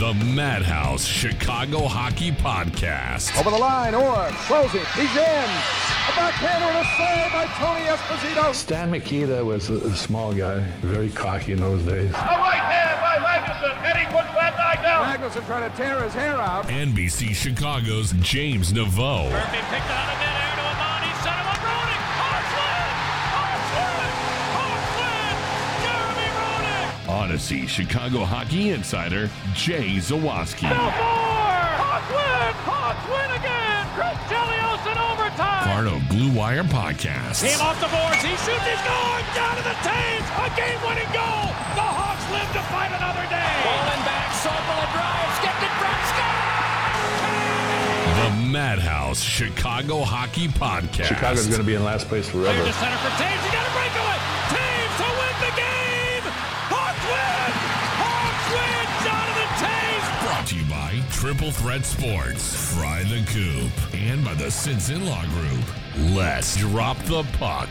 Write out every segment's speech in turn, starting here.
The Madhouse Chicago Hockey Podcast. Over the line, Orr closing. He's in. A backhander and a save by Tony Esposito. Stan Mikita was a, a small guy, very cocky in those days. A right hand by Magnuson, and he puts that guy down. Magnuson trying to tear his hair out. NBC Chicago's James Naveau. Murphy picked out Audacy Chicago Hockey Insider Jay Zawaski. Four, Hawks win, Hawks win again, Chris Chelios in overtime. Part of Blue Wire Podcast. Came off the boards, he shoots, he's going down to the Thames, a game-winning goal. The Hawks live to fight another day. Rolling back, Sobel drives, skipped it, Brett The Madhouse Chicago Hockey Podcast. Chicago's going to be in last place Clear forever. to center for Toews. You got to break Triple Threat Sports, Fry the Coop, and by the Sinson Law Group. Let's drop the puck.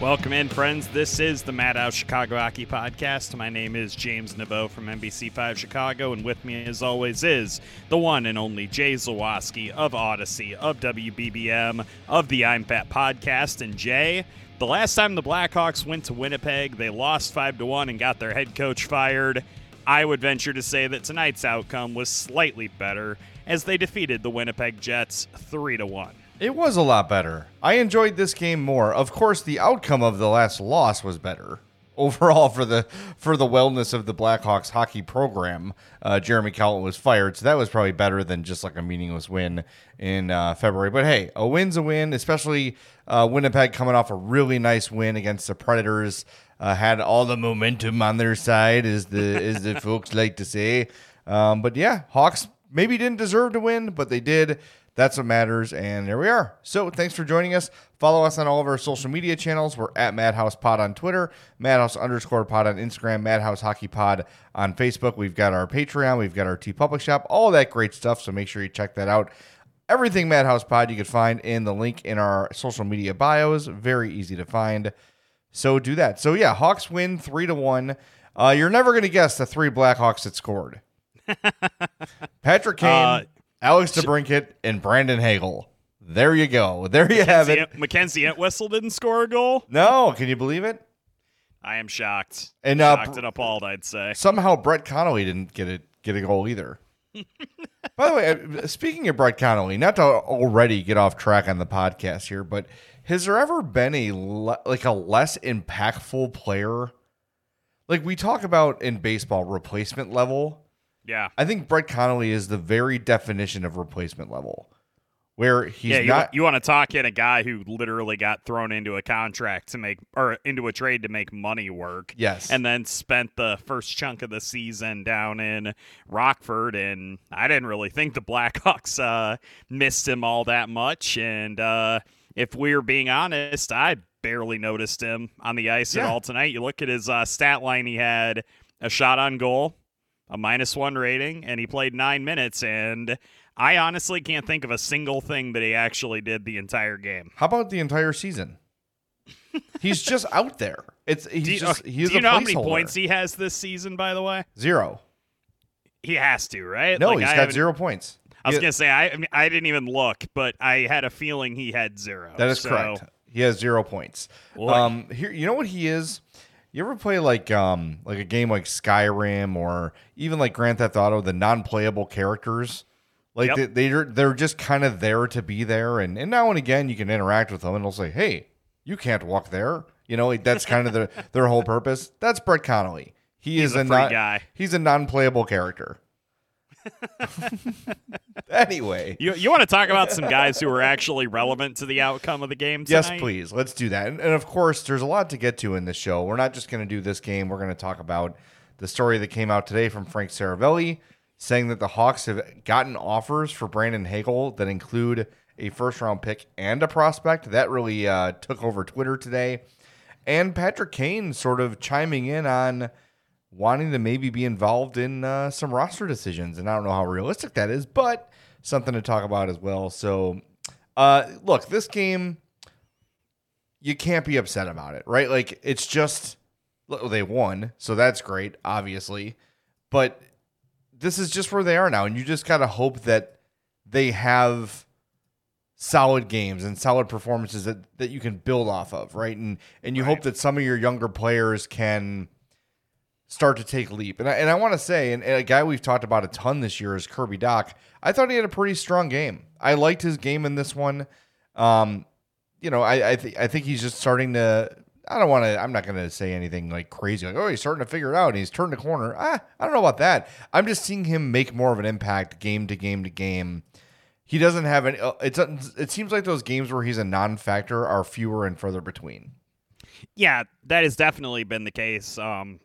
Welcome in, friends. This is the Madhouse Chicago Hockey Podcast. My name is James Naveau from NBC5 Chicago, and with me, as always, is the one and only Jay Zawaski of Audacy, of WBBM, of the I'm Fat Podcast. And Jay, the last time the Blackhawks went to Winnipeg, they lost 5 to 1 and got their head coach fired. I would venture to say that tonight's outcome was slightly better as they defeated the Winnipeg Jets 3 to 1. It was a lot better. I enjoyed this game more. Of course, the outcome of the last loss was better overall for the for the wellness of the Blackhawks hockey program. Uh, Jeremy Colliton was fired, so that was probably better than just like a meaningless win in uh, February. But hey, a win's a win, especially uh, Winnipeg coming off a really nice win against the Predators. Uh, had all the momentum on their side, as the as the folks like to say. Um, but yeah, Hawks maybe didn't deserve to win, but they did. That's what matters. And there we are. So thanks for joining us. Follow us on all of our social media channels. We're at Madhouse Pod on Twitter, Madhouse underscore pod on Instagram, Madhouse Hockey Pod on Facebook. We've got our Patreon, we've got our TeePublic Shop, all that great stuff. So make sure you check that out. Everything Madhouse Pod you can find in the link in our social media bios. Very easy to find. So do that. So yeah, Hawks win three to one. Uh, you're never going to guess the three Blackhawks that scored. Patrick Kane, Uh, Alex DeBrincat, and Brandon Hagel. There you go. There you have it. Mackenzie Entwistle didn't score a goal. No, can you believe it? I am shocked. And, uh, shocked and appalled, I'd say. Somehow Brett Connolly didn't get it get a goal either. By the way, uh, speaking of Brett Connolly, not to already get off track on the podcast here, but has there ever been a le- like a less impactful player? Like we talk about in baseball, replacement level. Yeah. I think Brett Connolly is the very definition of replacement level, where he's yeah, you, not. you want to talk in a guy who literally got thrown into a contract to make or into a trade to make money work. Yes. And then spent the first chunk of the season down in Rockford and I didn't really think the Blackhawks uh missed him all that much and uh if we're being honest, I barely noticed him on the ice at all tonight. You look at his uh, stat line, he had a shot on goal, a minus one rating, and he played nine minutes. And I honestly can't think of a single thing that he actually did the entire game. How about the entire season? he's just out there. It's he's Do you, just he's do you know how many points he has this season, by the way? Zero. He has to, right? No, Like, he's I got zero points. I was gonna say I, I mean I didn't even look, but I had a feeling he had zero. That is So, correct. He has zero points. Um, here, you know what he is. You ever play like um like a game like Skyrim or even like Grand Theft Auto, the non-playable characters? Like Yep. they, they're they're just kind of there to be there, and and now and again you can interact with them, and they'll say, "Hey, you can't walk there." You know, like, that's kind of their their whole purpose. That's Brett Connolly. He He's is a a non, guy. He's a non-playable character. anyway, You you want to talk about some guys who were actually relevant to the outcome of the game tonight? Yes, please. Let's do that. And, and of course, there's a lot to get to in this show. We're not just going to do this game. We're going to talk about the story that came out today from Frank Seravalli saying that the Hawks have gotten offers for Brandon Hagel that include a first round pick and a prospect. That really uh, took over Twitter today. And Patrick Kane sort of chiming in on wanting to maybe be involved in uh, some roster decisions. And I don't know how realistic that is, but something to talk about as well. So, uh, look, this game, you can't be upset about it, right? Like, it's just They won, so that's great, obviously. But this is just where they are now, and you just gotta hope that they have solid games and solid performances that, that you can build off of, right? And and you hope that some of your younger players can start to take a leap. And I, and I want to say, and, and a guy we've talked about a ton this year is Kirby Dach. I thought he had a pretty strong game. I liked his game in this one. Um, you know, I I, th- I think he's just starting to. I don't want to. I'm not going to say anything like crazy, like oh, he's starting to figure it out. He's turned the corner. Ah, I don't know about that. I'm just seeing him make more of an impact game to game to game. He doesn't have any. uh, It's it seems like those games where he's a non-factor are fewer and further between. Yeah, that has definitely been the case. Um,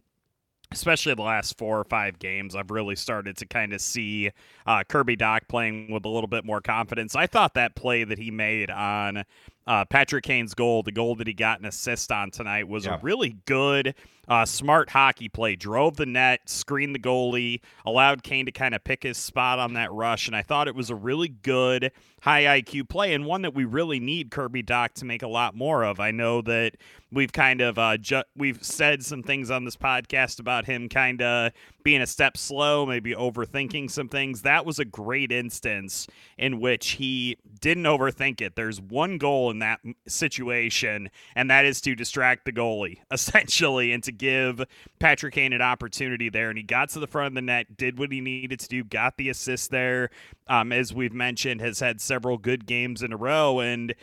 especially the last four or five games, I've really started to kind of see uh, Kirby Dach playing with a little bit more confidence. I thought that play that he made on uh, Patrick Kane's goal, the goal that he got an assist on tonight, was Yeah. a really good, uh, smart hockey play. Drove the net, screened the goalie, allowed Kane to kind of pick his spot on that rush, and I thought it was a really good, high IQ play and one that we really need Kirby Dach to make a lot more of. I know that we've kind of uh, ju- we've said some things on this podcast about him kind of being a step slow, maybe overthinking some things. That was a great instance in which he didn't overthink it. There's one goal in that situation, and that is to distract the goalie, essentially, and to give Patrick Kane an opportunity there. And he got to the front of the net, did what he needed to do, got the assist there. Um, as we've mentioned, has had several good games in a row, and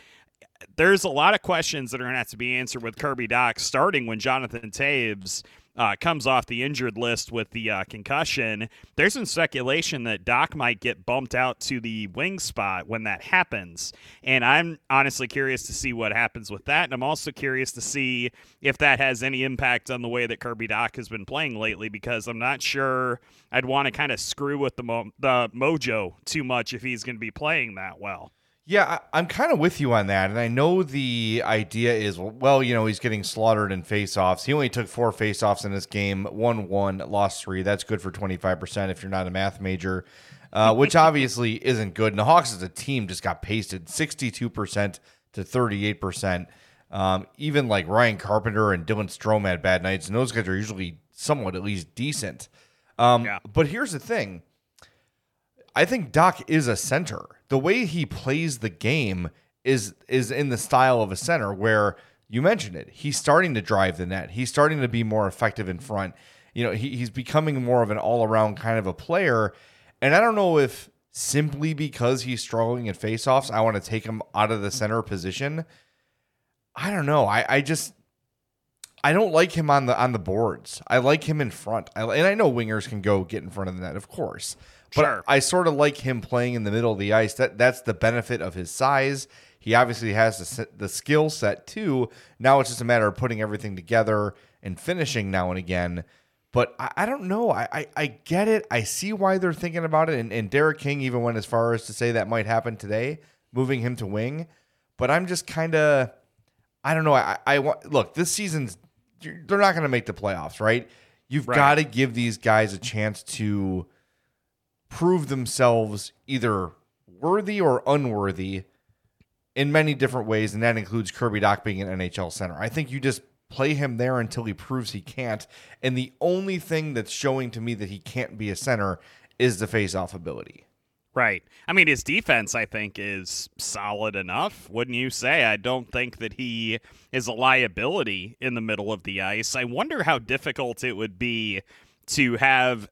there's a lot of questions that are going to have to be answered with Kirby Dach, starting when Jonathan Toews uh, comes off the injured list with the uh, concussion. There's some speculation that Dach might get bumped out to the wing spot when that happens. And I'm honestly curious to see what happens with that. And I'm also curious to see if that has any impact on the way that Kirby Dach has been playing lately, because I'm not sure I'd want to kind of screw with the, mo- the mojo too much if he's going to be playing that well. Yeah, I, I'm kind of with you on that, and I know the idea is well, you know, he's getting slaughtered in faceoffs. He only took four faceoffs in this game, won one, lost three. That's good for 25 percent if you're not a math major, uh, which obviously isn't good. And the Hawks as a team just got pasted 62 percent to 38 percent. Um, even like Ryan Carpenter and Dylan Strome had bad nights, and those guys are usually somewhat at least decent. Um, Yeah. But here's the thing. I think Dach is a center. The way he plays the game is is in the style of a center where you mentioned it. He's starting to drive the net. He's starting to be more effective in front. You know, he, he's becoming more of an all-around kind of a player. And I don't know if simply because he's struggling in faceoffs, I want to take him out of the center position. I don't know. I, I just I don't like him on the on the boards. I like him in front. I, and I know wingers can go get in front of the net, of course. But Sure. I sort of like him playing in the middle of the ice. That that's the benefit of his size. He obviously has the, the skill set too. Now it's just a matter of putting everything together and finishing now and again. But I, I don't know. I, I I get it. I see why they're thinking about it. And, and Derek King even went as far as to say that might happen today, moving him to wing. But I'm just kind of I don't know. I, I want look. This season's they're not going to make the playoffs, right? You've Right. got to give these guys a chance to prove themselves either worthy or unworthy in many different ways, and that includes Kirby Dach being an NHL center. I think you just play him there until he proves he can't. And the only thing that's showing to me that he can't be a center is the face-off ability. Right. I mean, his defense, I think, is solid enough, wouldn't you say? I don't think that he is a liability in the middle of the ice. I wonder how difficult it would be to have,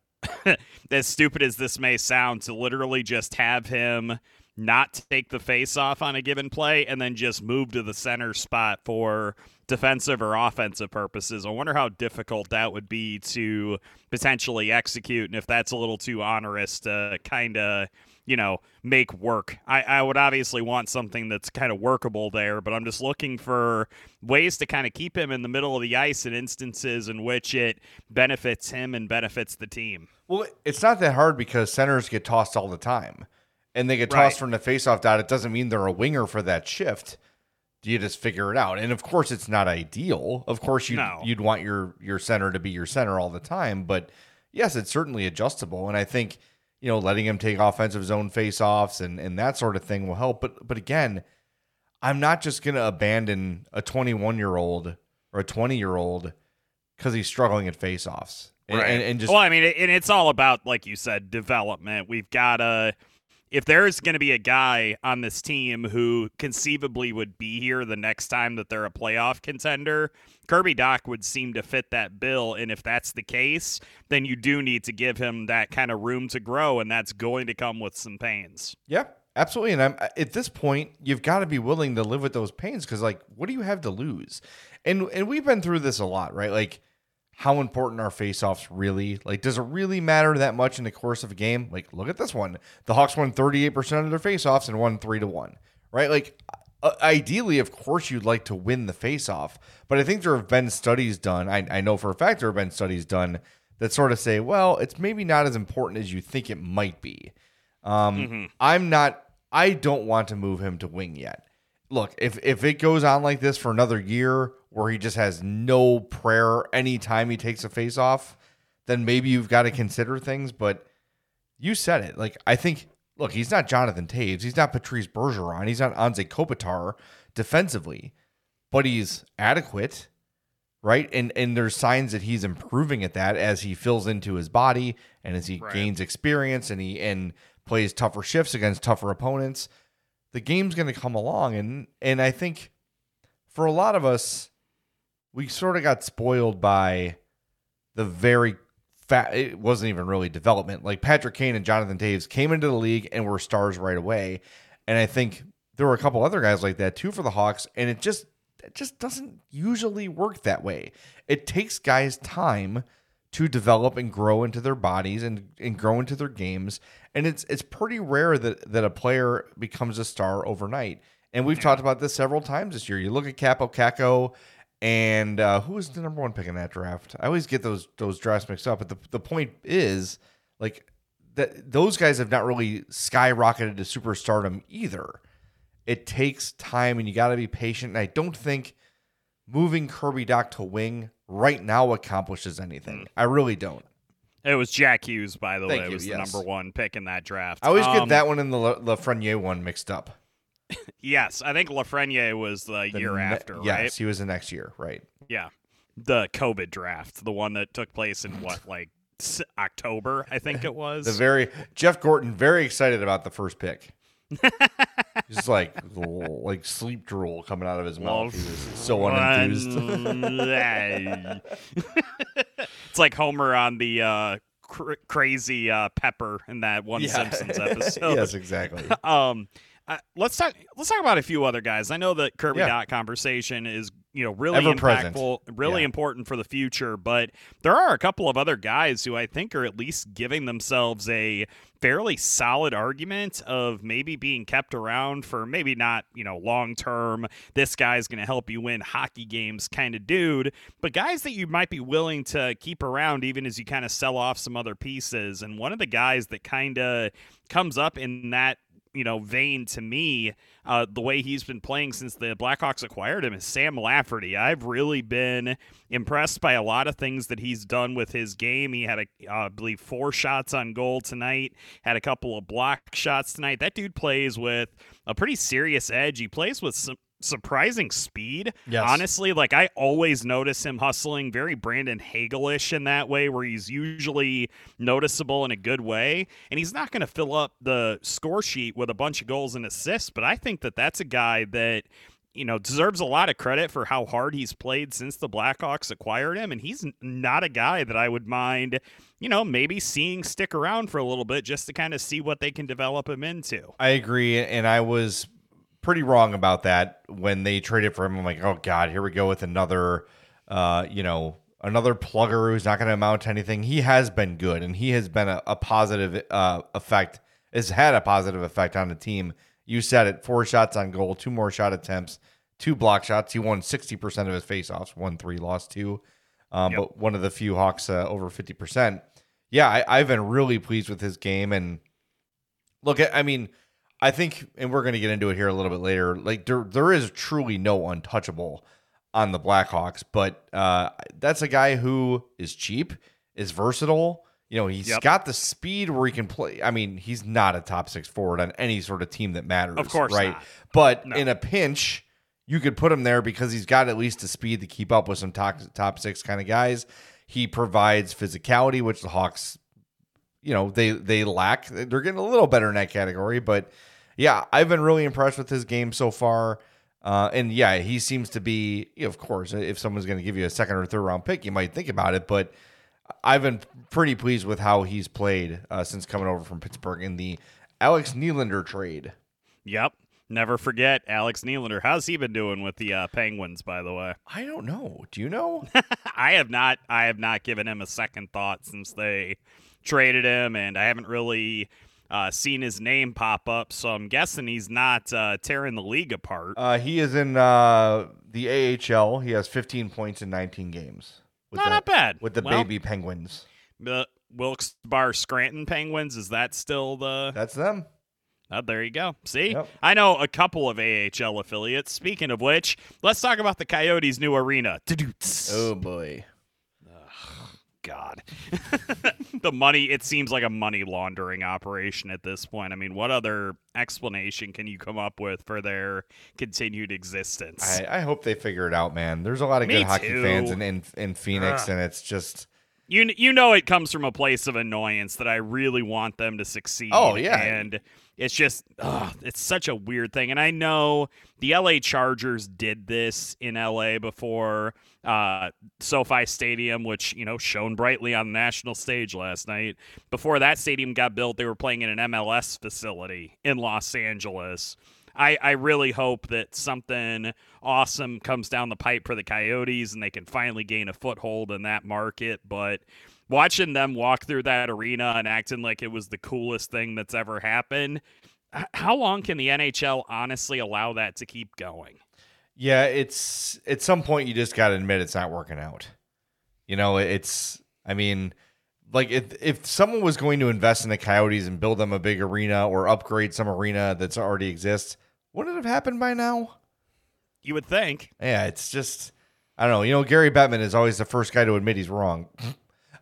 as stupid as this may sound, to literally just have him not take the face off on a given play and then just move to the center spot for defensive or offensive purposes. I wonder how difficult that would be to potentially execute and if that's a little too onerous to kind of, you know, make work. I, I would obviously want something that's kind of workable there, but I'm just looking for ways to kind of keep him in the middle of the ice in instances in which it benefits him and benefits the team. Well, it's not that hard because centers get tossed all the time. And they get Right. tossed from the faceoff dot. It doesn't mean they're a winger for that shift. You just figure it out. And of course it's not ideal. Of course you No. you'd want your your center to be your center all the time, but yes, it's certainly adjustable. And I think, you know, letting him take offensive zone faceoffs and and that sort of thing will help. But but again, I'm not just gonna abandon a 21 year old or a 20 year old because he's struggling at faceoffs. And, Right. and, and just well, I mean, and it's all about, like you said, development. We've got to, if there's going to be a guy on this team who conceivably would be here the next time that they're a playoff contender, Kirby Dach would seem to fit that bill. And if that's the case, then you do need to give him that kind of room to grow, and that's going to come with some pains. Yeah, absolutely. And I'm at this point, you've got to be willing to live with those pains because, like, what do you have to lose? And and we've been through this a lot, right? Like, how important are faceoffs really? Like, does it really matter that much in the course of a game? Like, look at this one. The Hawks won 38% of their faceoffs and won three to one, right? Like, uh, ideally, of course, you'd like to win the faceoff, but I think there have been studies done. I, I know for a fact there have been studies done that sort of say, well, it's maybe not as important as you think it might be. Um, I'm not. I don't want to move him to wing yet. Look, if if it goes on like this for another year, where he just has no prayer anytime he takes a face off, then maybe you've got to consider things. But you said it. Like I think. Look, he's not Jonathan Toews. He's not Patrice Bergeron. He's not Anze Kopitar defensively, but he's adequate right? And and there's signs that he's improving at that as he fills into his body and as he Right. gains experience and he and plays tougher shifts against tougher opponents. The game's going to come along and and I think for a lot of us we sort of got spoiled by the very fat it wasn't even really development. Like Patrick Kane and Jonathan Toews came into the league and were stars right away. And I think there were a couple other guys like that too for the Hawks and it just it just doesn't usually work that way. It takes guys time to develop and grow into their bodies and, and grow into their games. And it's it's pretty rare that, that a player becomes a star overnight. And we've talked about this several times this year. You look at Kaapo Kakko and uh, who was the number one pick in that draft? I always get those those drafts mixed up. But the, the point is, like that those guys have not really skyrocketed to superstardom either it takes time and you got to be patient. And I don't think moving Kirby Dach to wing right now accomplishes anything. I really don't. It was Jack Hughes, by the Thank way, you, was yes. the number one pick in that draft. I always Um, get that one and the La- Lafreniere one mixed up. Yes, I think Lafreniere was the, The year ne- after, yes, right? he was the next year, right? Yeah. The COVID draft, the one that took place in what, like s- October, I think it was. The very Jeff Gorton very excited about the first pick. Just like like sleep drool coming out of his mouth. He was so unenthused. it's like Homer on the uh, cr- crazy uh, Pepper in that one Yeah. Simpsons episode. yes, exactly. Um, uh, let's talk. Let's talk about a few other guys. I know that Kirby Yeah. Dach conversation is you know really Ever present. impactful, really Yeah. important for the future. But there are a couple of other guys who I think are at least giving themselves a fairly solid argument of maybe being kept around for maybe not you know long term. This guy's going to help you win hockey games, kind of dude. But guys that you might be willing to keep around even as you kind of sell off some other pieces. And one of the guys that kind of comes up in that you know vein to me uh, the way he's been playing since the blackhawks acquired him is sam lafferty. I've really been impressed by a lot of things that he's done with his game. He had a uh, i believe four shots on goal tonight had a couple of block shots tonight. That dude plays with a pretty serious edge. He plays with some surprising speed. Yes. honestly like i always notice him hustling very brandon hagelish in that way where he's usually noticeable in a good way. And he's not going to fill up the score sheet with a bunch of goals and assists but i think that that's a guy that you know deserves a lot of credit for how hard he's played since the blackhawks acquired him. And he's not a guy that i would mind you know maybe seeing stick around for a little bit just to kind of see what they can develop him into. I agree, and I was pretty wrong about that when they traded for him. I'm like, oh god, here we go with another, uh, you know, another plugger who's not going to amount to anything. He has been good, and he has been a, a positive uh, effect. Has had a positive effect on the team. You said it: four shots on goal, two more shot attempts, two block shots. He won sixty percent of his faceoffs. Won three, lost two. Um, Yep. But one of the few Hawks uh, over fifty percent. Yeah, I, I've been really pleased with his game, and look, I I mean, I think, and we're going to get into it here a little bit later. Like there, there is truly no untouchable on the Blackhawks, but uh, that's a guy who is cheap, is versatile. You know, he's Yep. got the speed where he can play. I mean, he's not a top six forward on any sort of team that matters. Of course right? not. But No. in a pinch, you could put him there because he's got at least the speed to keep up with some top, top six kind of guys. He provides physicality, which the Hawks, you know, they they lack. They're getting a little better in that category, but yeah, I've been really impressed with his game so far. Uh, and yeah, he seems to be, you know, of course, if someone's going to give you a second or third round pick, you might think about it. But I've been pretty pleased with how he's played uh, since coming over from Pittsburgh in the Alex Nylander trade. Yep. Never forget Alex Nylander. How's he been doing with the uh, Penguins, by the way? I don't know. Do you know? I have not. I have not given him a second thought since they traded him, and I haven't really uh, seen his name pop up. So I'm guessing he's not uh, tearing the league apart. Uh, he is in uh, the AHL. He has 15 points in 19 games. With No, the, not bad. With the Well- baby Penguins. The Wilkes Bar Scranton Penguins is that still the? That's them. Oh, there you go. See, Yep. I know a couple of AHL affiliates. Speaking of which, let's talk about the Coyotes' new arena. Oh boy. God. the money, it seems like a money laundering operation at this point. I mean, what other explanation can you come up with for their continued existence? I, I hope they figure it out, man. There's a lot of Me good hockey too. fans in, in in Phoenix, and it's just you you know it comes from a place of annoyance that I really want them to succeed. Oh, yeah. and it's just ugh, it's such a weird thing. And I know the LA Chargers did this in LA before uh, SoFi Stadium, which you know shone brightly on the national stage last night. Before that stadium got built, they were playing in an MLS facility in Los Angeles. I, I really hope that something awesome comes down the pipe for the Coyotes and they can finally gain a foothold in that market. But watching them walk through that arena and acting like it was the coolest thing that's ever happened, how long can the NHL honestly allow that to keep going? yeah. It's at some point you just got to admit it's not working out. You know, it's. I mean, like if if someone was going to invest in the Coyotes and build them a big arena or upgrade some arena that's already exists, wouldn't it have happened by now? You would think. Yeah, it's just I don't know. You know, Gary Bettman is always the first guy to admit he's wrong.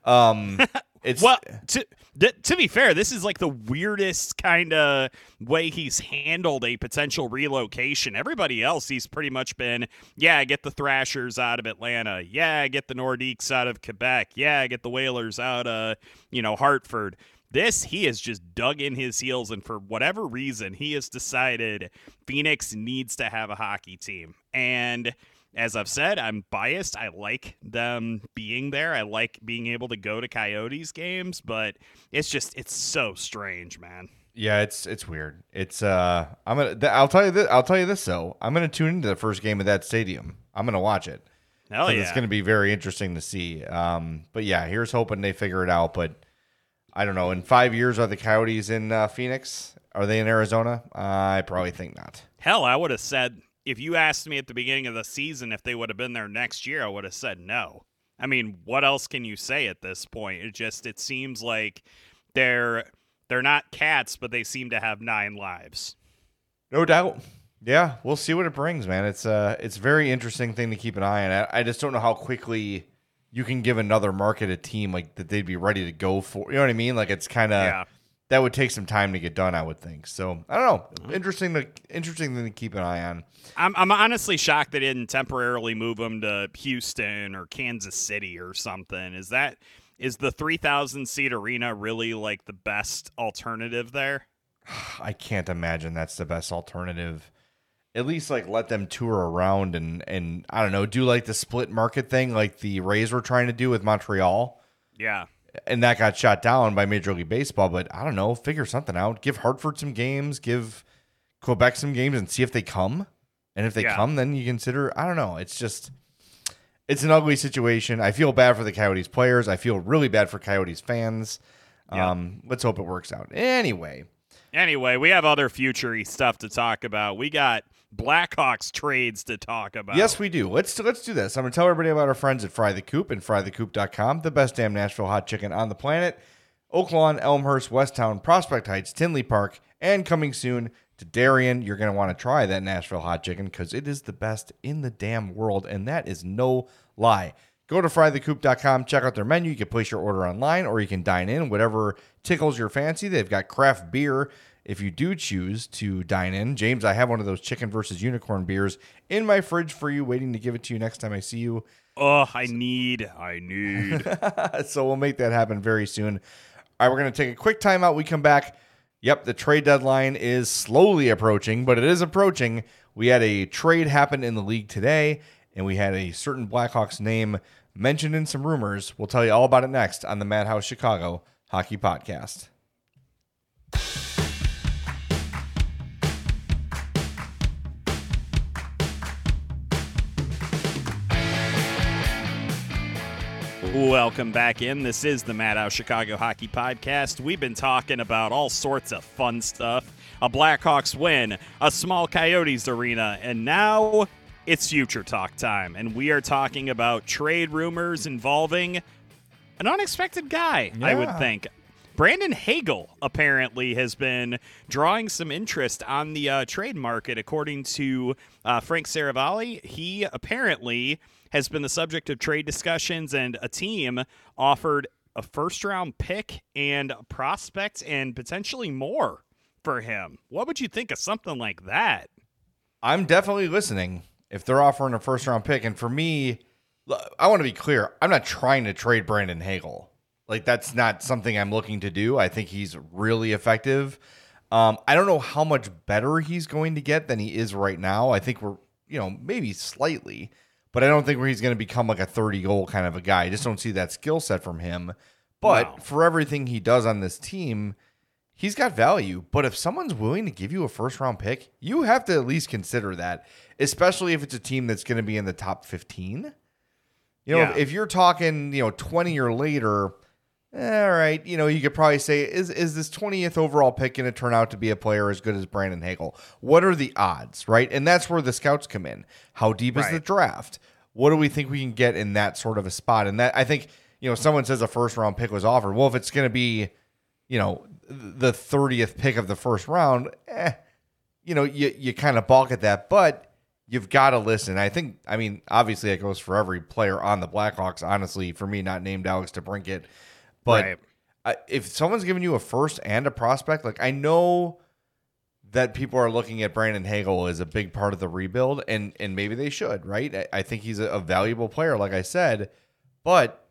Um, it's Well, to to be fair, this is like the weirdest kind of way he's handled a potential relocation. Everybody else, he's pretty much been, yeah, get the Thrashers out of Atlanta, yeah, get the Nordiques out of Quebec, yeah, get the Whalers out of you know Hartford. This he has just dug in his heels, and for whatever reason, he has decided Phoenix needs to have a hockey team, and as I've said, I'm biased. I like them being there. I like being able to go to Coyotes games, but it's just it's so strange, man. Yeah, it's it's weird. It's uh, I'm gonna. th- I'll tell you this. I'll tell you this though. I'm gonna tune into the first game of that stadium. I'm gonna watch it. Hell yeah. It's gonna be very interesting to see. Um, but yeah, here's hoping they figure it out. But I don't know. In five years, are the Coyotes in uh, Phoenix? Are they in Arizona? I probably think not. Hell, I would have said if you asked me at the beginning of the season if they would have been there next year, I would have said no. I mean, what else can you say at this point? It just it seems like they're they're not cats, but they seem to have nine lives. No doubt. Yeah, we'll see what it brings, man. It's uh it's a very interesting thing to keep an eye on. I, I just don't know how quickly you can give another market a team like that they'd be ready to go for. You know what I mean? Like it's kind of Yeah. That would take some time to get done, I would think. So I don't know. Mm-hmm. Interesting to interesting thing to keep an eye on. I'm I'm honestly shocked they didn't temporarily move him to Houston or Kansas City or something. Is that is the 3000 seat arena really like the best alternative there? I can't imagine that's the best alternative. At least like let them tour around and and I don't know, do like the split market thing like the Rays were trying to do with Montreal. Yeah. And that got shot down by Major League Baseball. But I don't know, figure something out. Give Hartford some games, give Quebec some games, and see if they come. And if they Yeah. come, then you consider. I don't know. It's just, it's an ugly situation. I feel bad for the Coyotes players. I feel really bad for Coyotes fans. Yeah. Um, let's hope it works out. Anyway, Anyway, we have other futury stuff to talk about. We got Blackhawks trades to talk about. yes, we do. Let's let's do this. I'm gonna tell everybody about our friends at Fry the Coop and FryTheCoop.com, the best damn Nashville hot chicken on the planet. Oak Lawn, Elmhurst, Westtown, Prospect Heights, Tinley Park, and coming soon to Darien. You're going to want to try that Nashville hot chicken because it is the best in the damn world, and that is no lie. Go to frythecoop.com, check out their menu. You can place your order online or you can dine in, whatever tickles your fancy. They've got craft beer if you do choose to dine in. James, I have one of those chicken versus unicorn beers in my fridge for you, waiting to give it to you next time I see you. Oh, I need, I need. so we'll make that happen very soon. All right, we're going to take a quick timeout. We come back. Yep, the trade deadline is slowly approaching, but it is approaching. We had a trade happen in the league today, and we had a certain Blackhawks name mentioned in some rumors. We'll tell you all about it next on the Madhouse Chicago Hockey Podcast. Welcome back in. This is the Madhouse Chicago Hockey Podcast. We've been talking about all sorts of fun stuff a Blackhawks win, a small Coyotes arena, and now it's future talk time. And we are talking about trade rumors involving an unexpected guy, I would think. Brandon Hagel apparently has been drawing some interest on the uh, trade market, according to uh, Frank Seravalli. He apparently has been the subject of trade discussions, and a team offered a first round pick and prospects and potentially more for him. What would you think of something like that? I'm definitely listening if they're offering a first round pick. And for me, I want to be clear. I'm not trying to trade Brandon Hagel. Like that's not something I'm looking to do. I think he's really effective. Um, I don't know how much better he's going to get than he is right now. I think we're, you know, maybe slightly, but I don't think where he's going to become like a 30 goal kind of a guy. I just don't see that skill set from him. But for everything he does on this team, he's got value. But if someone's willing to give you a first round pick, you have to at least consider that, especially if it's a team that's going to be in the top 15. You know, Yeah. if, if you're talking, you know, 20 or later, all right, you know, you could probably say, is is this 20th overall pick going to turn out to be a player as good as Brandon Hagel? What are the odds, right? And that's where the scouts come in. How deep is the draft? What do we think we can get in that sort of a spot? And that I think, you know, someone says a first round pick was offered. Well, if it's going to be, you know, the 30th pick of the first round, eh, you know, you you kind of balk at that, but you've got to listen. I think, I mean, obviously that goes for every player on the Blackhawks. Honestly, for me, not named Alex DeBrincat, but Right. I, if someone's giving you a first and a prospect, like I know that people are looking at Brandon Hagel as a big part of the rebuild, and and maybe they should, right? I, I think he's a, a valuable player, like I said, but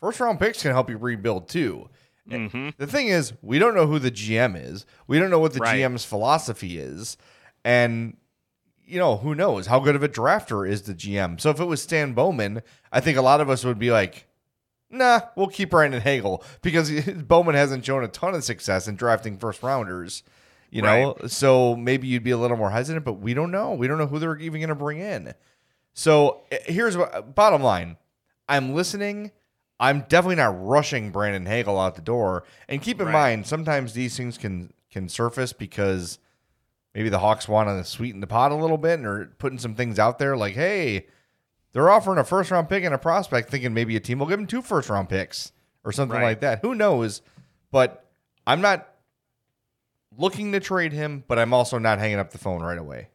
first round picks can help you rebuild too. Mm-hmm. The thing is, we don't know who the GM is. We don't know what the Right. GM's philosophy is. And, you know, who knows? How good of a drafter is the GM? So if it was Stan Bowman, I think a lot of us would be like, nah, we'll keep Brandon Hagel because Bowman hasn't shown a ton of success in drafting first rounders. You know, so maybe you'd be a little more hesitant, but we don't know. We don't know who they're even going to bring in. So eh, here's what bottom line I'm listening. I'm definitely not rushing Brandon Hagel out the door. And keep in Right. mind, sometimes these things can can surface because maybe the Hawks want to sweeten the pot a little bit and are putting some things out there like, hey, they're offering a first round pick and a prospect, thinking maybe a team will give them two first round picks or something Right. like that. Who knows? But I'm not looking to trade him, but I'm also not hanging up the phone right away.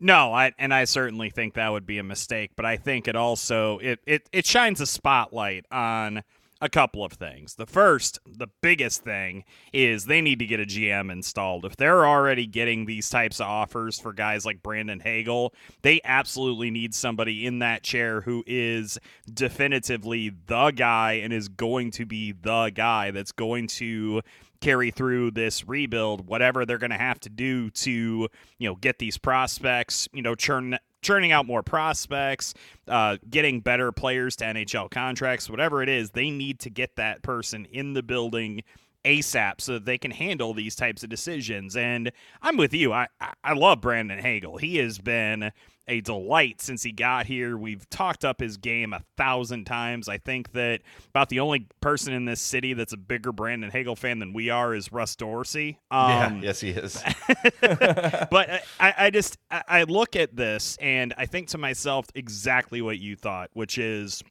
No, I and I certainly think that would be a mistake, but I think it also it it, it shines a spotlight on a couple of things. The first, the biggest thing is they need to get a GM installed. If they're already getting these types of offers for guys like Brandon Hagel, they absolutely need somebody in that chair who is definitively the guy and is going to be the guy that's going to carry through this rebuild, whatever they're going to have to do to, you know, get these prospects, you know, churn churning out more prospects, uh, getting better players to NHL contracts, whatever it is, they need to get that person in the building ASAP so that they can handle these types of decisions. And I'm with you. I, I, love Brandon Hagel. He has been a delight since he got here. We've talked up his game a thousand times. I think that about the only person in this city that's a bigger Brandon Hagel fan than we are is Russ Dorsey. Um, yes, he is. but I, I just I I look at this and I think to myself exactly what you thought, which is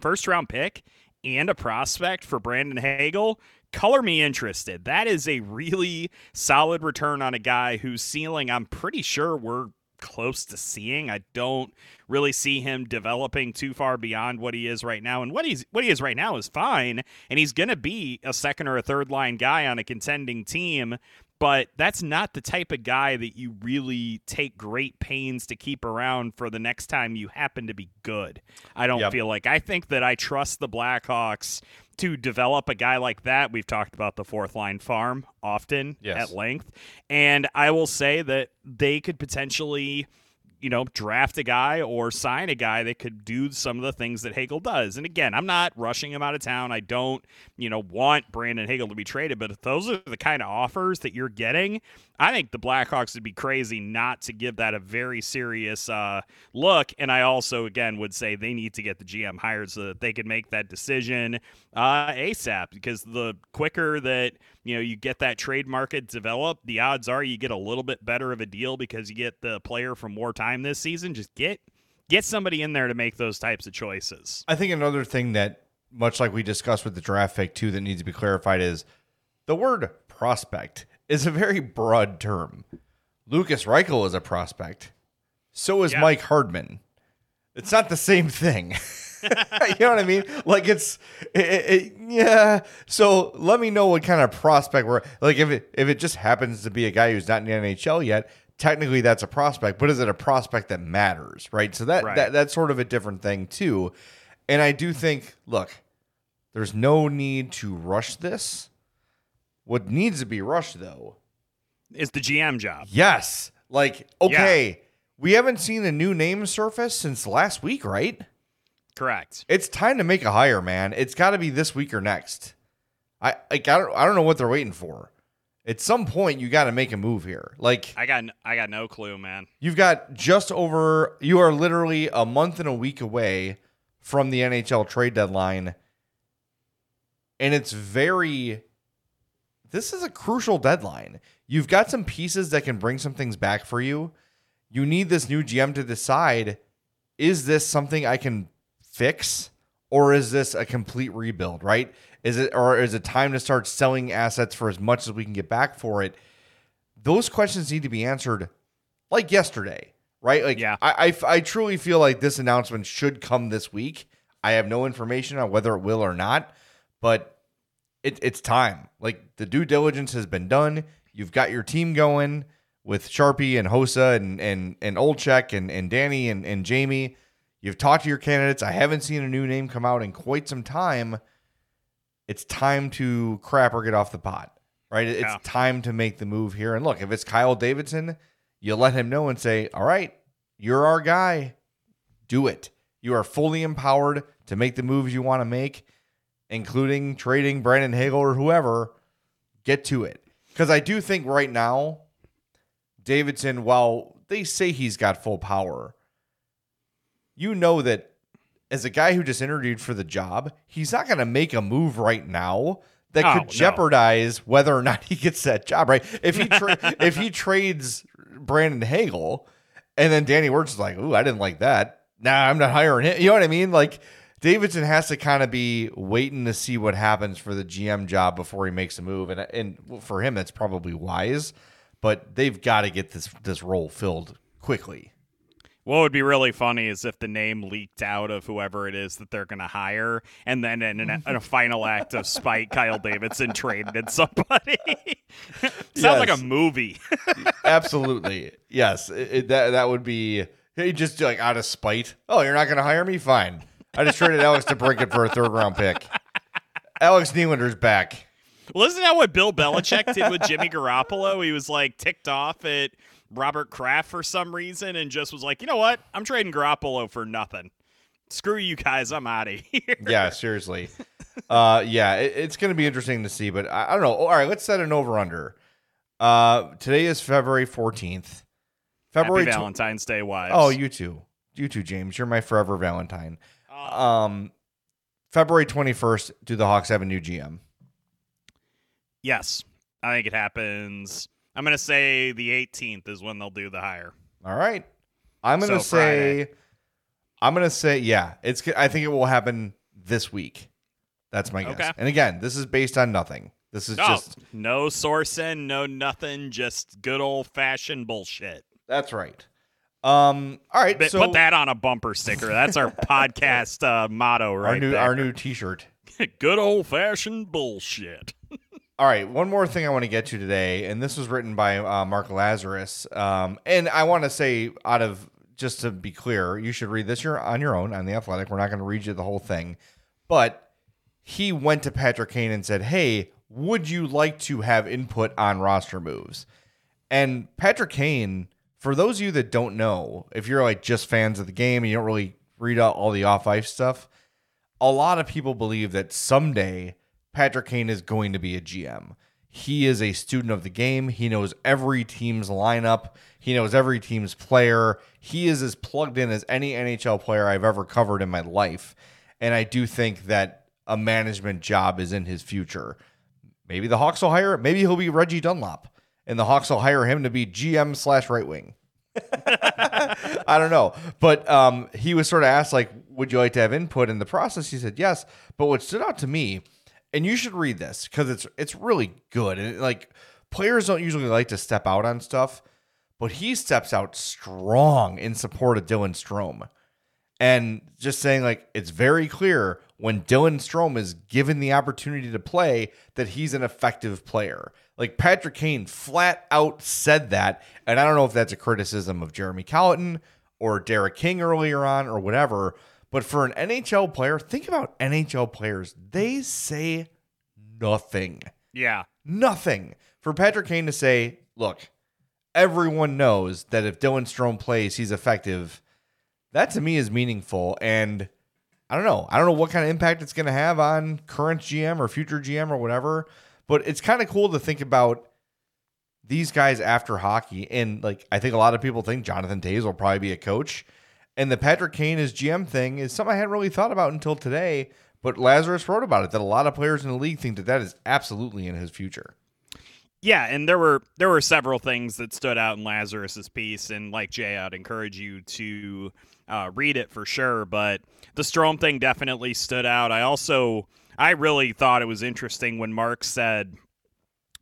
first round pick and a prospect for Brandon Hagel. Color me interested. That is a really solid return on a guy whose ceiling I'm pretty sure we're close to seeing. I don't really see him developing too far beyond what he is right now. And what he's what he is right now is fine, and he's going to be a second or a third line guy on a contending team but that's not the type of guy that you really take great pains to keep around for the next time you happen to be good. I don't yep. feel like I think that I trust the Blackhawks to develop a guy like that. We've talked about the fourth line farm often yes. at length, and I will say that they could potentially you know, draft a guy or sign a guy that could do some of the things that Hagel does. And again, I'm not rushing him out of town. I don't, you know, want Brandon Hagel to be traded, but if those are the kind of offers that you're getting, I think the Blackhawks would be crazy not to give that a very serious uh, look. And I also, again, would say they need to get the GM hired so that they can make that decision uh, ASAP because the quicker that you know you get that trade market developed, the odds are you get a little bit better of a deal because you get the player for more time this season. Just get get somebody in there to make those types of choices. I think another thing that, much like we discussed with the draft pick too, that needs to be clarified is the word prospect is a very broad term. Lukas Reichel is a prospect. So is yeah. Mike Hardman. It's not the same thing. you know what I mean? Like it's, it, it, yeah. So let me know what kind of prospect we're like. If it if it just happens to be a guy who's not in the NHL yet, technically that's a prospect. But is it a prospect that matters? Right. So that, right. that that's sort of a different thing too. And I do think, look, there's no need to rush this. What needs to be rushed though is the GM job. Yes. Like, okay, yeah. we haven't seen a new name surface since last week, right? Correct. It's time to make a hire, man. It's got to be this week or next. I like I don't I don't know what they're waiting for. At some point, you got to make a move here. Like I got I got no clue, man. You've got just over. You are literally a month and a week away from the NHL trade deadline, and it's very this is a crucial deadline. You've got some pieces that can bring some things back for you. You need this new GM to decide is this something I can fix or is this a complete rebuild, right? Is it or is it time to start selling assets for as much as we can get back for it? Those questions need to be answered like yesterday, right? Like yeah. I, I I truly feel like this announcement should come this week. I have no information on whether it will or not, but it, it's time. Like the due diligence has been done. You've got your team going with Sharpy and Hossa and and and Olczyk and and Danny and and Jamie. You've talked to your candidates. I haven't seen a new name come out in quite some time. It's time to crap or get off the pot, right? It's yeah. time to make the move here. And look, if it's Kyle Davidson, you let him know and say, "All right, you're our guy. Do it. You are fully empowered to make the moves you want to make." Including trading Brandon Hagel or whoever, get to it. Because I do think right now, Davidson, while they say he's got full power, you know that as a guy who just interviewed for the job, he's not going to make a move right now that oh, could jeopardize no. whether or not he gets that job. Right? If he tra- if he trades Brandon Hagel, and then Danny Wirtz is like, "Ooh, I didn't like that." Nah, I'm not hiring him. You know what I mean? Like Davidson has to kind of be waiting to see what happens for the GM job before he makes a move, and and for him that's probably wise. But they've got to get this this role filled quickly. What would be really funny is if the name leaked out of whoever it is that they're going to hire, and then in, in, a, in, a, final act of spite, Kyle Davidson traded somebody. Sounds yes. like a movie. Absolutely, yes. It, it, that that would be just like out of spite. Oh, you're not going to hire me? Fine. I just traded Alex DeBrincat for a third round pick. Alex Nylander's back. Well, isn't that what Bill Belichick did with Jimmy Garoppolo? He was like ticked off at Robert Kraft for some reason and just was like, you know what? I'm trading Garoppolo for nothing. Screw you guys. I'm out of here. Yeah, seriously. Uh, yeah, it, it's going to be interesting to see, but I, I, don't know. All right, let's set an over under. Uh, today is February 14th. February Happy Valentine's tw- Day, wives. Oh, you too. You too, James. You're my forever Valentine. Um, February 21st, do the Hawks have a new GM? Yes. I think it happens. I'm going to say the 18th is when they'll do the hire. All right. I'm going to so say Friday. I'm going to say yeah, it's I think it will happen this week. That's my guess. Okay. And again, this is based on nothing. This is oh, just no sourcing, no nothing, just good old fashioned bullshit. That's right. Um, all right, But so Put that on a bumper sticker. That's our podcast uh, motto, right our new there. our new T-shirt. Good old fashioned bullshit. All right, one more thing I want to get to today, and this was written by uh, Mark Lazerus. Um, and I want to say, out of just to be clear, you should read this your, on your own on the Athletic. We're not going to read you the whole thing, but he went to Patrick Kane and said, "Hey, would you like to have input on roster moves?" And Patrick Kane, for those of you that don't know, if you're like just fans of the game and you don't really read out all the off ice stuff, a lot of people believe that someday Patrick Kane is going to be a GM. He is a student of the game. He knows every team's lineup. He knows every team's player. He is as plugged in as any NHL player I've ever covered in my life. And I do think that a management job is in his future. Maybe the Hawks will hire. Him. Maybe he'll be Reggie Dunlop, and the Hawks will hire him to be GM slash right wing. I don't know, but um, he was sort of asked like, "Would you like to have input in the process?" He said yes. But what stood out to me, and you should read this because it's it's really good, and like players don't usually like to step out on stuff, but he steps out strong in support of Dylan Strome and just saying like it's very clear when Dylan Strome is given the opportunity to play that he's an effective player. Like Patrick Kane flat out said that, and I don't know if that's a criticism of Jeremy Colliton or Derek King earlier on or whatever, but for an NHL player, think about NHL players. They say nothing. Yeah. Nothing. For Patrick Kane to say, look, everyone knows that if Dylan Strome plays, he's effective that to me is meaningful and I don't know. I don't know what kind of impact it's going to have on current GM or future GM or whatever, but it's kind of cool to think about these guys after hockey and like I think a lot of people think Jonathan Toews will probably be a coach and the Patrick Kane as GM thing is something I hadn't really thought about until today, but Lazerus wrote about it that a lot of players in the league think that that is absolutely in his future. Yeah, and there were there were several things that stood out in Lazerus's piece, and like Jay, I'd encourage you to uh, read it for sure. But the Strome thing definitely stood out. I also I really thought it was interesting when Mark said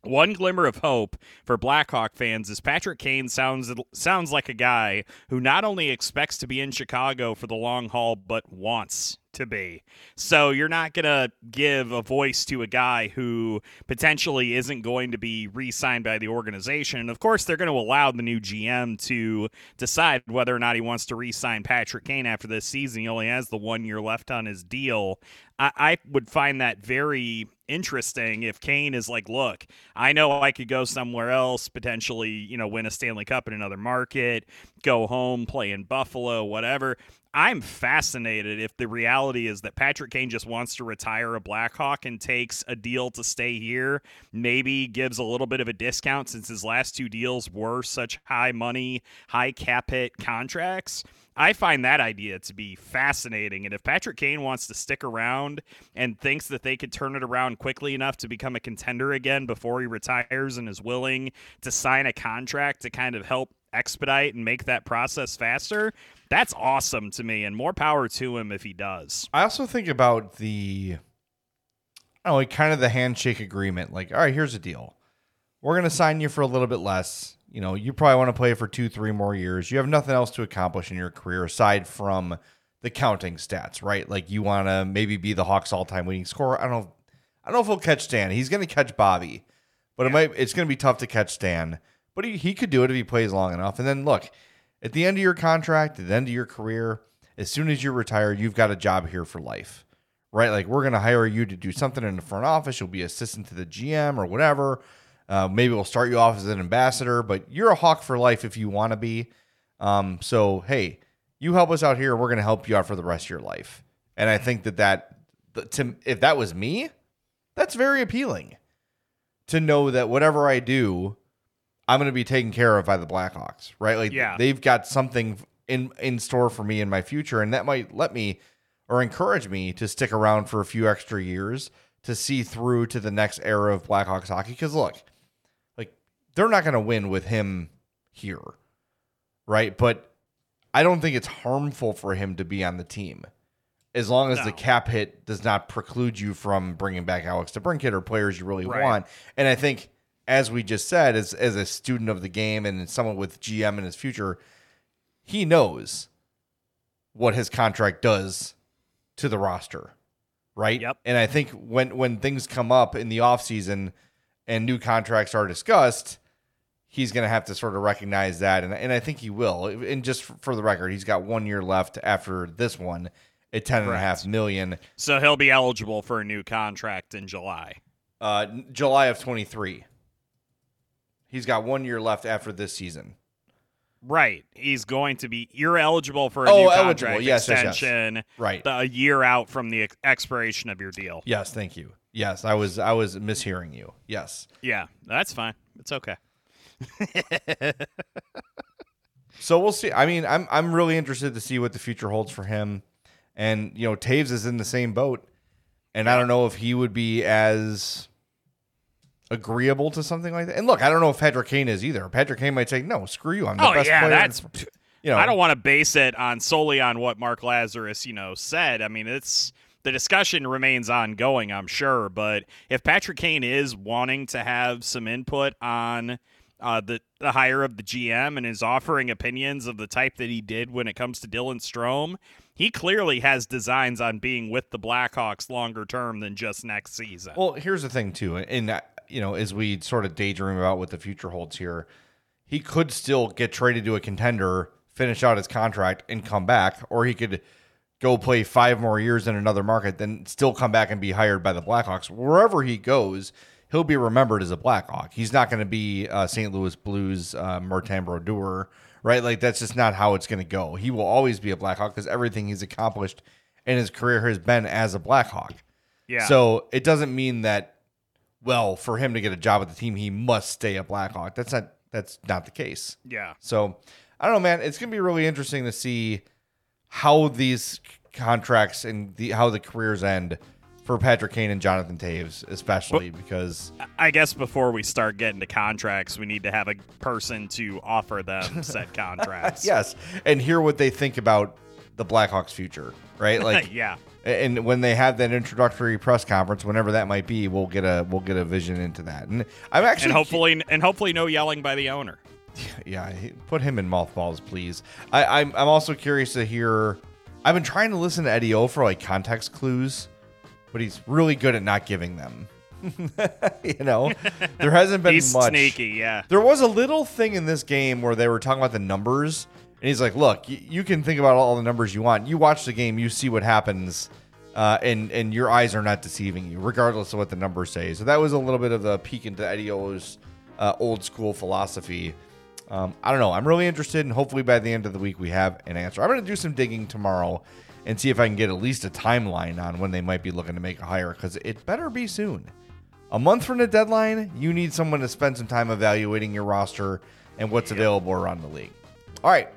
one glimmer of hope for Blackhawk fans is Patrick Kane sounds sounds like a guy who not only expects to be in Chicago for the long haul but wants to be. So you're not going to give a voice to a guy who potentially isn't going to be re-signed by the organization. And of course, they're going to allow the new GM to decide whether or not he wants to re-sign Patrick Kane after this season. He only has the one year left on his deal. I, I would find that very interesting if Kane is like, look, I know I could go somewhere else, potentially, you know, win a Stanley Cup in another market, go home, play in Buffalo, whatever. I'm fascinated if the reality is that Patrick Kane just wants to retire a Blackhawk and takes a deal to stay here, maybe gives a little bit of a discount since his last two deals were such high money, high cap hit contracts. I find that idea to be fascinating. And if Patrick Kane wants to stick around and thinks that they could turn it around quickly enough to become a contender again before he retires and is willing to sign a contract to kind of help expedite and make that process faster, that's awesome to me. And more power to him if he does. I also think about the, know, like kind of the handshake agreement. Like, all right, here's the deal. We're going to sign you for a little bit less. You know, you probably want to play for two, three more years. You have nothing else to accomplish in your career aside from the counting stats, right? Like you want to maybe be the Hawks all-time leading scorer. I don't know. I don't know if he'll catch Stan. He's going to catch Bobby, but it might. It's going to be tough to catch Stan. But he, he could do it if he plays long enough. And then look, at the end of your contract, at the end of your career, as soon as you retire, you've got a job here for life, right? Like we're going to hire you to do something in the front office. You'll be assistant to the GM or whatever. Uh, maybe we'll start you off as an ambassador, but you're a hawk for life if you want to be. Um, so hey, you help us out here, we're going to help you out for the rest of your life. And I think that that to if that was me, that's very appealing to know that whatever I do, I'm going to be taken care of by the Blackhawks, right? Like Yeah. they've got something in in store for me in my future, and that might let me or encourage me to stick around for a few extra years to see through to the next era of Blackhawks hockey. Because look, they're not going to win with him here, right? But I don't think it's harmful for him to be on the team. As long as the cap hit does not preclude you from bringing back Alex DeBrincat or players you really Right. want, and I think, as we just said, as as a student of the game and someone with GM in his future, he knows what his contract does to the roster, right? Yep. And I think when when things come up in the offseason and new contracts are discussed, he's going to have to sort of recognize that and and I think he will. And just for the record, he's got 1 year left after this one at ten and a half million. So he'll be eligible for a new contract in July. Uh, July of 23. He's got 1 year left after this season. Right. He's going to be. You're eligible for a Oh, new contract Yes, yes, yes. extension. Right. the- a year out from the ex- expiration of your deal. Yes, thank you. Yes, I was I was mishearing you. Yes. Yeah, that's fine. It's okay. So we'll see. I mean, I'm I'm really interested to see what the future holds for him. And you know, Toews is in the same boat. And I don't know if he would be as agreeable to something like that. And look, I don't know if Patrick Kane is either. Patrick Kane might say, "No, screw you. I'm the Oh best yeah, player." that's. you know, I don't want to base it on solely on what Mark Lazerus, you know, said. I mean, it's the discussion remains ongoing, I'm sure. But if Patrick Kane is wanting to have some input on uh, the the hire of the GM and is offering opinions of the type that he did when it comes to Dylan Strome, he clearly has designs on being with the Blackhawks longer term than just next season. Well, here's the thing too, and uh, you know, as we sort of daydream about what the future holds here, he could still get traded to a contender, finish out his contract, and come back, or he could go play five more years in another market, then still come back and be hired by the Blackhawks. Wherever he goes, he'll be remembered as a Blackhawk. He's not going to be uh, St. Louis Blues uh, Martin Brodeur, right? Like that's just not how it's going to go. He will always be a Blackhawk because everything he's accomplished in his career has been as a Blackhawk. yeah. So it doesn't mean that, well, for him to get a job with the team, he must stay a Blackhawk. That's not that's not the case. yeah. So I don't know, man. It's gonna be really interesting to see how these contracts and the how the careers end for Patrick Kane and Jonathan Toews, especially because I guess before we start getting to contracts, we need to have a person to offer them said contracts. yes, and hear what they think about the Blackhawks' future, right? Like yeah. and when they have that introductory press conference, whenever that might be, we'll get a we'll get a vision into that. And I'm actually and hopefully and hopefully no yelling by the owner. yeah, put him in mothballs, please. I, I'm I'm also curious to hear. I've been trying to listen to Eddie O for like context clues, but he's really good at not giving them. you know, there hasn't been He's much. sneaky, yeah. There was a little thing in this game where they were talking about the numbers, and he's like, "Look, y- you can think about all the numbers you want. You watch the game, you see what happens, uh, and and your eyes are not deceiving you, regardless of what the numbers say." So that was a little bit of a peek into Eddie O's uh, old school philosophy. Um, I don't know. I'm really interested, and hopefully by the end of the week we have an answer. I'm going to do some digging tomorrow and see if I can get at least a timeline on when they might be looking to make a hire, because it better be soon. A month from the deadline, you need someone to spend some time evaluating your roster and what's available around the league. All right.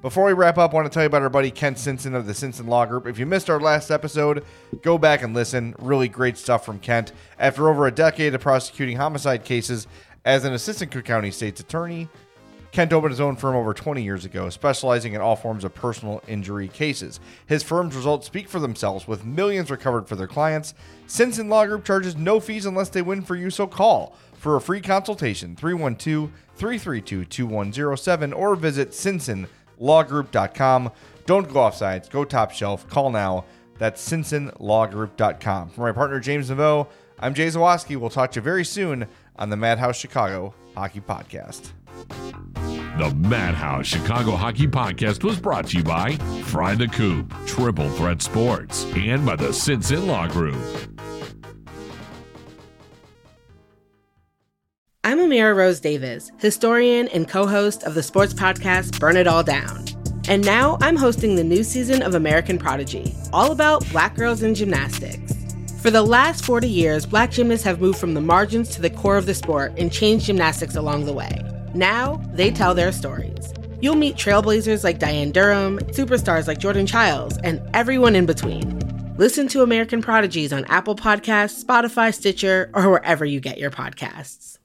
Before we wrap up, I want to tell you about our buddy Kent Sinson of the Sinson Law Group. If you missed our last episode, go back and listen. Really great stuff from Kent. After over a decade of prosecuting homicide cases as an assistant Cook County State's attorney, Kent opened his own firm over 20 years ago, specializing in all forms of personal injury cases. His firm's results speak for themselves, with millions recovered for their clients. Sinson Law Group charges no fees unless they win for you, so call for a free consultation 312 332 2107 or visit SinsonLawGroup.com. Don't go off sides, go top shelf. Call now. That's SinsonLawGroup.com. For my partner James Naveau, I'm Jay Zawaski. We'll talk to you very soon on the Madhouse Chicago Hockey Podcast. The Madhouse Chicago Hockey Podcast was brought to you by Fry the Coop, Triple Threat Sports, and by the Sinson Law Group. I'm Amira Rose Davis, historian and co host of the sports podcast Burn It All Down. And now I'm hosting the new season of American Prodigy, all about black girls in gymnastics. For the last 40 years, black gymnasts have moved from the margins to the core of the sport and changed gymnastics along the way. Now, they tell their stories. You'll meet trailblazers like Diane Durham, superstars like Jordan Chiles, and everyone in between. Listen to American Prodigies on Apple Podcasts, Spotify, Stitcher, or wherever you get your podcasts.